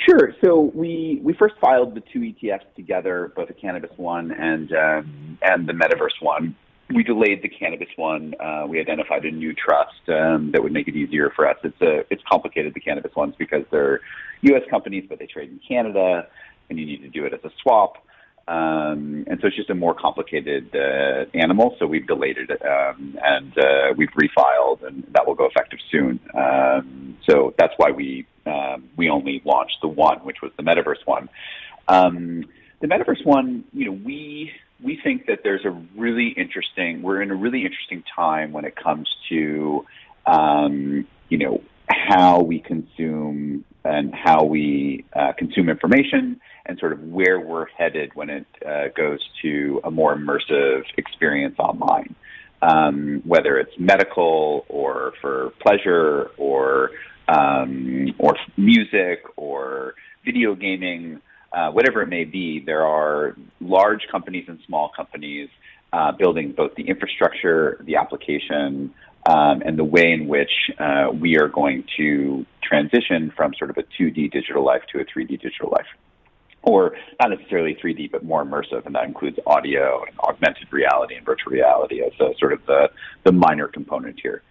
Sure. So we we first filed the two ETFs together, both the cannabis one and um, and the metaverse one we delayed the cannabis one. Uh, we identified a new trust um, that would make it easier for us. It's a it's complicated the cannabis ones because they're U.S. companies, but they trade in Canada, and you need to do it as a swap. Um, and so it's just a more complicated uh, animal. So we've delayed it, um, and uh, we've refiled, and that will go effective soon. Um, so that's why we um, we only launched the one, which was the metaverse one. Um, the metaverse one, you know, we we think that there's a really interesting, we're in a really interesting time when it comes to, um, you know, how we consume and how we uh, consume information and sort of where we're headed when it uh, goes to a more immersive experience online. Um, whether it's medical or for pleasure or um, or music or video gaming, uh, whatever it may be, there are large companies and small companies uh, building both the infrastructure, the application, um, and the way in which uh, we are going to transition from sort of a 2D digital life to a 3D digital life. Or not necessarily 3D, but more immersive, and that includes audio and augmented reality and virtual reality as a, sort of the, the minor component here.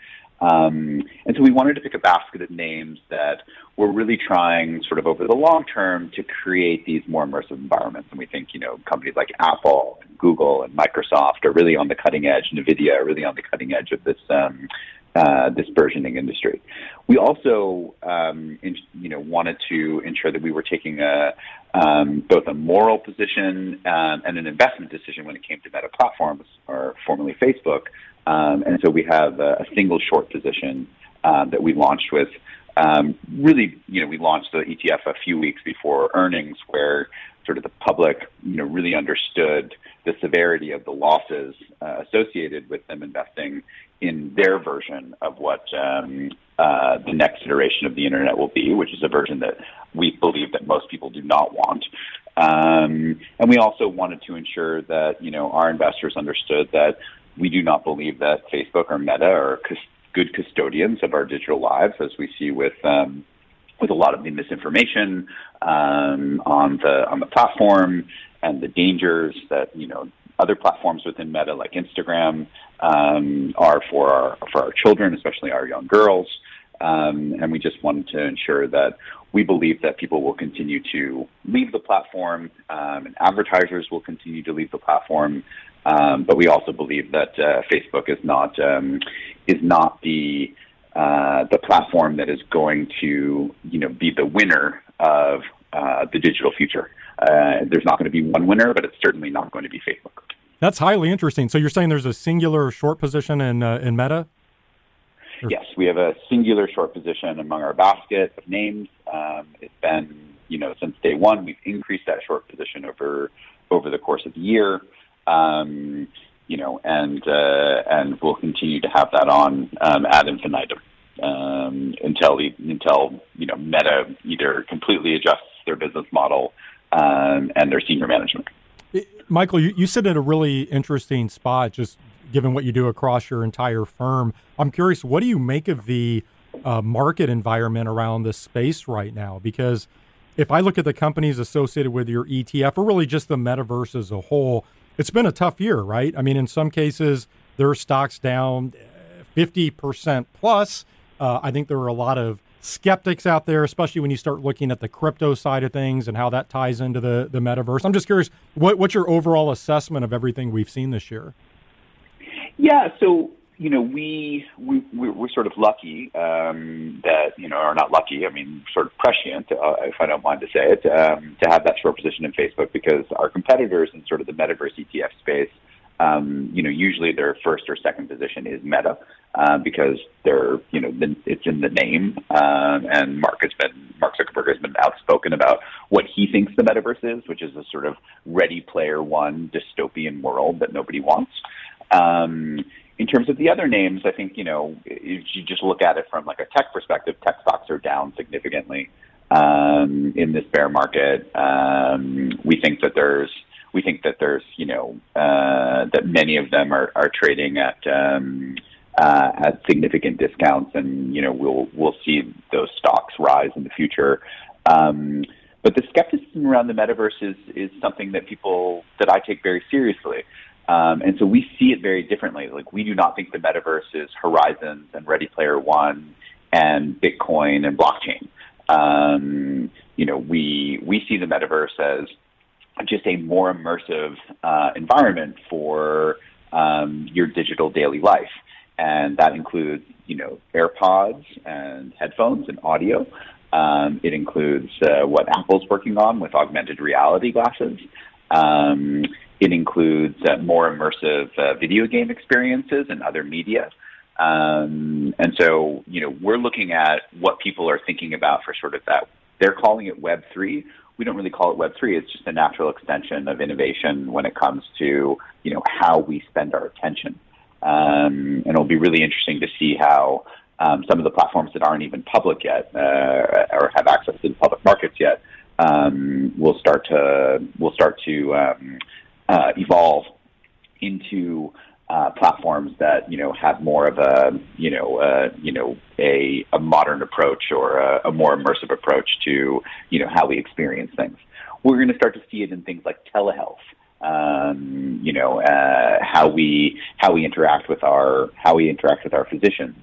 Um, and so we wanted to pick a basket of names that were really trying sort of over the long term to create these more immersive environments. And we think, you know, companies like Apple and Google and Microsoft are really on the cutting edge, NVIDIA are really on the cutting edge of this, um, uh, this burgeoning industry. We also, um, in, you know, wanted to ensure that we were taking a, um, both a moral position um, and an investment decision when it came to Meta platforms, or formerly Facebook, um, and so we have a, a single short position uh, that we launched with. Um, really, you know, we launched the ETF a few weeks before earnings, where sort of the public, you know, really understood the severity of the losses uh, associated with them investing in their version of what um, uh, the next iteration of the internet will be, which is a version that we believe that most people do not want. Um, and we also wanted to ensure that you know our investors understood that we do not believe that Facebook or Meta are good custodians of our digital lives, as we see with um, with a lot of the misinformation um, on the on the platform and the dangers that you know other platforms within Meta, like Instagram, um, are for our for our children, especially our young girls. Um, and we just wanted to ensure that we believe that people will continue to leave the platform, um, and advertisers will continue to leave the platform, um, but we also believe that uh, Facebook is not um, is not the uh, the platform that is going to you know be the winner of uh, the digital future. Uh, there's not going to be one winner, but it's certainly not going to be Facebook. That's highly interesting. So you're saying there's a singular short position in uh, in Meta? Or? Yes, we have a singular short position among our basket of names. Um, it's been, you know, since day one, we've increased that short position over over the course of the year. Um, you know, and uh, and we'll continue to have that on um, ad infinitum um, until until you know Meta either completely adjusts their business model um, and their senior management. Michael, you, you sit at a really interesting spot, just given what you do across your entire firm. I'm curious, what do you make of the uh, market environment around this space right now? Because if I look at the companies associated with your ETF, or really just the metaverse as a whole, it's been a tough year, right? I mean, in some cases, their stocks down 50% plus. Uh, I think there are a lot of skeptics out there, especially when you start looking at the crypto side of things and how that ties into the, the metaverse. I'm just curious, what, what's your overall assessment of everything we've seen this year? Yeah, so you know, we we we're sort of lucky um, that you know, or not lucky. I mean, sort of prescient, uh, if I don't mind to say it, um, to have that short position in Facebook because our competitors in sort of the metaverse ETF space um, you know, usually their first or second position is Meta uh, because they're, you know, it's in the name. Um, and Mark has been, Mark Zuckerberg has been outspoken about what he thinks the metaverse is, which is a sort of Ready Player One dystopian world that nobody wants. Um, in terms of the other names, I think you know if you just look at it from like a tech perspective, tech stocks are down significantly um, in this bear market. Um, we think that there's we think that there's, you know, uh, that many of them are, are trading at um, uh, at significant discounts, and you know, we'll we'll see those stocks rise in the future. Um, but the skepticism around the metaverse is is something that people that I take very seriously. Um, and so we see it very differently. Like we do not think the metaverse is Horizons and Ready Player One and Bitcoin and blockchain. Um, you know, we we see the metaverse as just a more immersive uh, environment for um, your digital daily life. And that includes, you know, AirPods and headphones and audio. Um, it includes uh, what Apple's working on with augmented reality glasses. Um, it includes uh, more immersive uh, video game experiences and other media. Um, and so, you know, we're looking at what people are thinking about for sort of that. They're calling it Web3 we don't really call it Web3. It's just a natural extension of innovation when it comes to, you know, how we spend our attention. Um, and it'll be really interesting to see how um, some of the platforms that aren't even public yet uh, or have access to the public markets yet um, will start to will start to um, uh, evolve into uh, platforms that you know have more of a you know uh, you know a, a modern approach or a, a more immersive approach to you know how we experience things. We're going to start to see it in things like telehealth. Um, you know uh, how we how we interact with our how we interact with our physicians.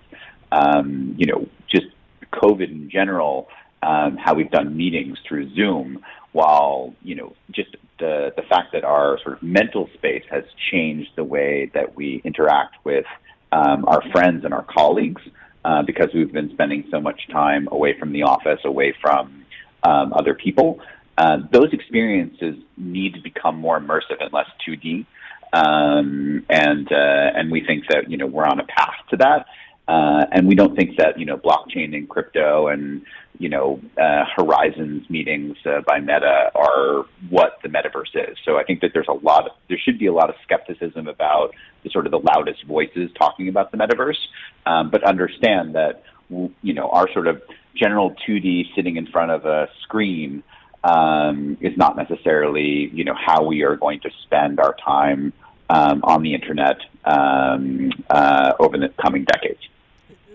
Um, you know just COVID in general. Um, how we've done meetings through Zoom, while you know just the the fact that our sort of mental space has changed the way that we interact with um, our friends and our colleagues uh, because we've been spending so much time away from the office, away from um, other people. Uh, those experiences need to become more immersive and less 2D. Um, and uh, and we think that you know we're on a path to that. Uh, and we don't think that you know blockchain and crypto and you know uh, Horizons meetings uh, by Meta are what the metaverse is. So I think that there's a lot of there should be a lot of skepticism about the sort of the loudest voices talking about the metaverse, um, but understand that you know our sort of general 2D sitting in front of a screen um, is not necessarily you know how we are going to spend our time um, on the internet um, uh, over the coming decades.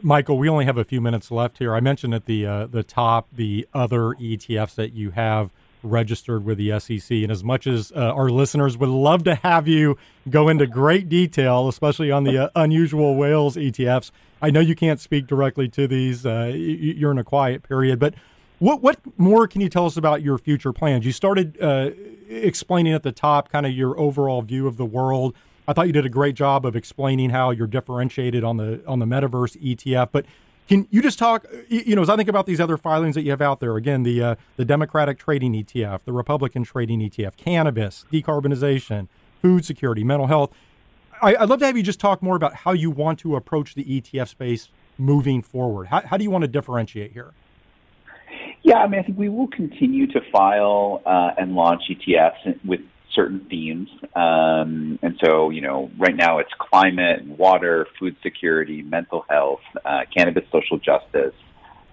Michael, we only have a few minutes left here. I mentioned at the uh, the top the other ETFs that you have registered with the SEC, and as much as uh, our listeners would love to have you go into great detail, especially on the uh, unusual whales ETFs, I know you can't speak directly to these. Uh, you're in a quiet period, but what what more can you tell us about your future plans? You started uh, explaining at the top kind of your overall view of the world I thought you did a great job of explaining how you're differentiated on the on the metaverse ETF. But Can you just talk? You know, as I think about these other filings that you have out there, again, the uh, the Democratic trading ETF, the Republican trading ETF, cannabis, decarbonization, food security, mental health. I, would love to have you just talk more about how you want to approach the ETF space moving forward. How, how do you want to differentiate here? Yeah, I mean, I think we will continue to file uh, and launch ETFs with certain themes. Um, and so, you know, right now it's climate, water, food security, mental health, uh, cannabis, social justice,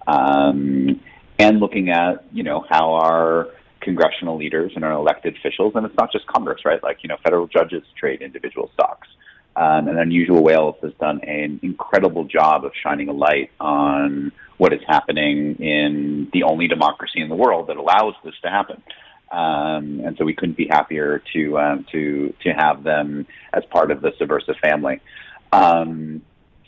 um, and looking at, you know, how our congressional leaders and our elected officials, and it's not just Congress, right? Like, you know, federal judges trade individual stocks. Um, and Unusual Whales has done an incredible job of shining a light on what is happening in the only democracy in the world that allows this to happen. Um, and so we couldn't be happier to um, to to have them as part of the Subversive family. Um,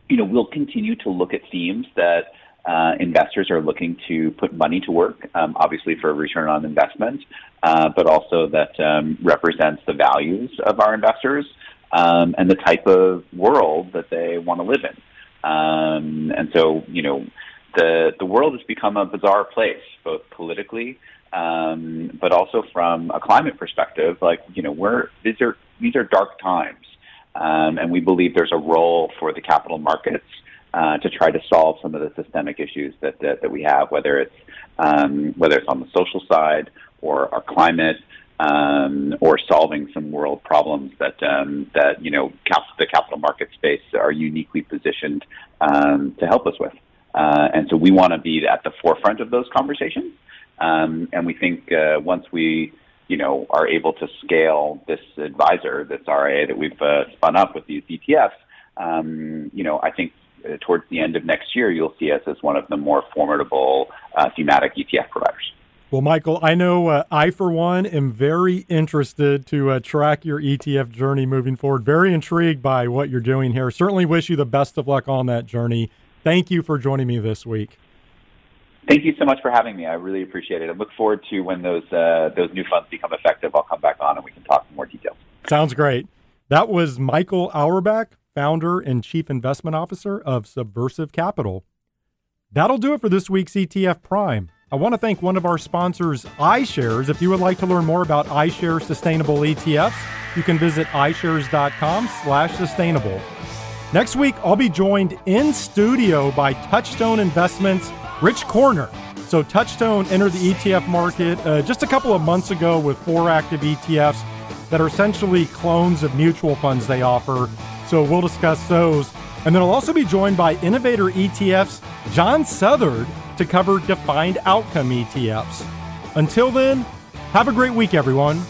you know, we'll continue to look at themes that uh, investors are looking to put money to work, um, obviously for a return on investment, uh, but also that um, represents the values of our investors um, and the type of world that they want to live in. and so, you know, the the world has become a bizarre place, both politically um, but also from a climate perspective, like you know, we're these are these are dark times, um, and we believe there's a role for the capital markets uh, to try to solve some of the systemic issues that that, that we have, whether it's um, whether it's on the social side or our climate. Um, or solving some world problems that um, that you know cap- the capital market space are uniquely positioned um, to help us with, uh, and so we want to be at the forefront of those conversations. Um, and we think uh, once we, you know, are able to scale this advisor, this RIA that we've uh, spun up with these ETFs, um, you know, I think uh, towards the end of next year, you'll see us as one of the more formidable uh, thematic ETF providers. Well, Michael, I know uh, I, for one, am very interested to uh, track your ETF journey moving forward. Very intrigued by what you're doing here. Certainly wish you the best of luck on that journey. Thank you for joining me this week. Thank you so much for having me. I really appreciate it. I look forward to when those uh, those new funds become effective. I'll come back on and we can talk in more details. Sounds great. That was Michael Auerbach, founder and chief investment officer of Subversive Capital. That'll do it for this week's ETF Prime. I want to thank one of our sponsors, iShares. If you would like to learn more about iShares sustainable ETFs, you can visit ishares.com/sustainable. Next week, I'll be joined in studio by Touchstone Investments Rich Corner. So Touchstone entered the ETF market uh, just a couple of months ago with four active ETFs that are essentially clones of mutual funds they offer. So we'll discuss those. And then I'll also be joined by Innovator ETFs John Southard to cover defined outcome ETFs. Until then, have a great week, everyone.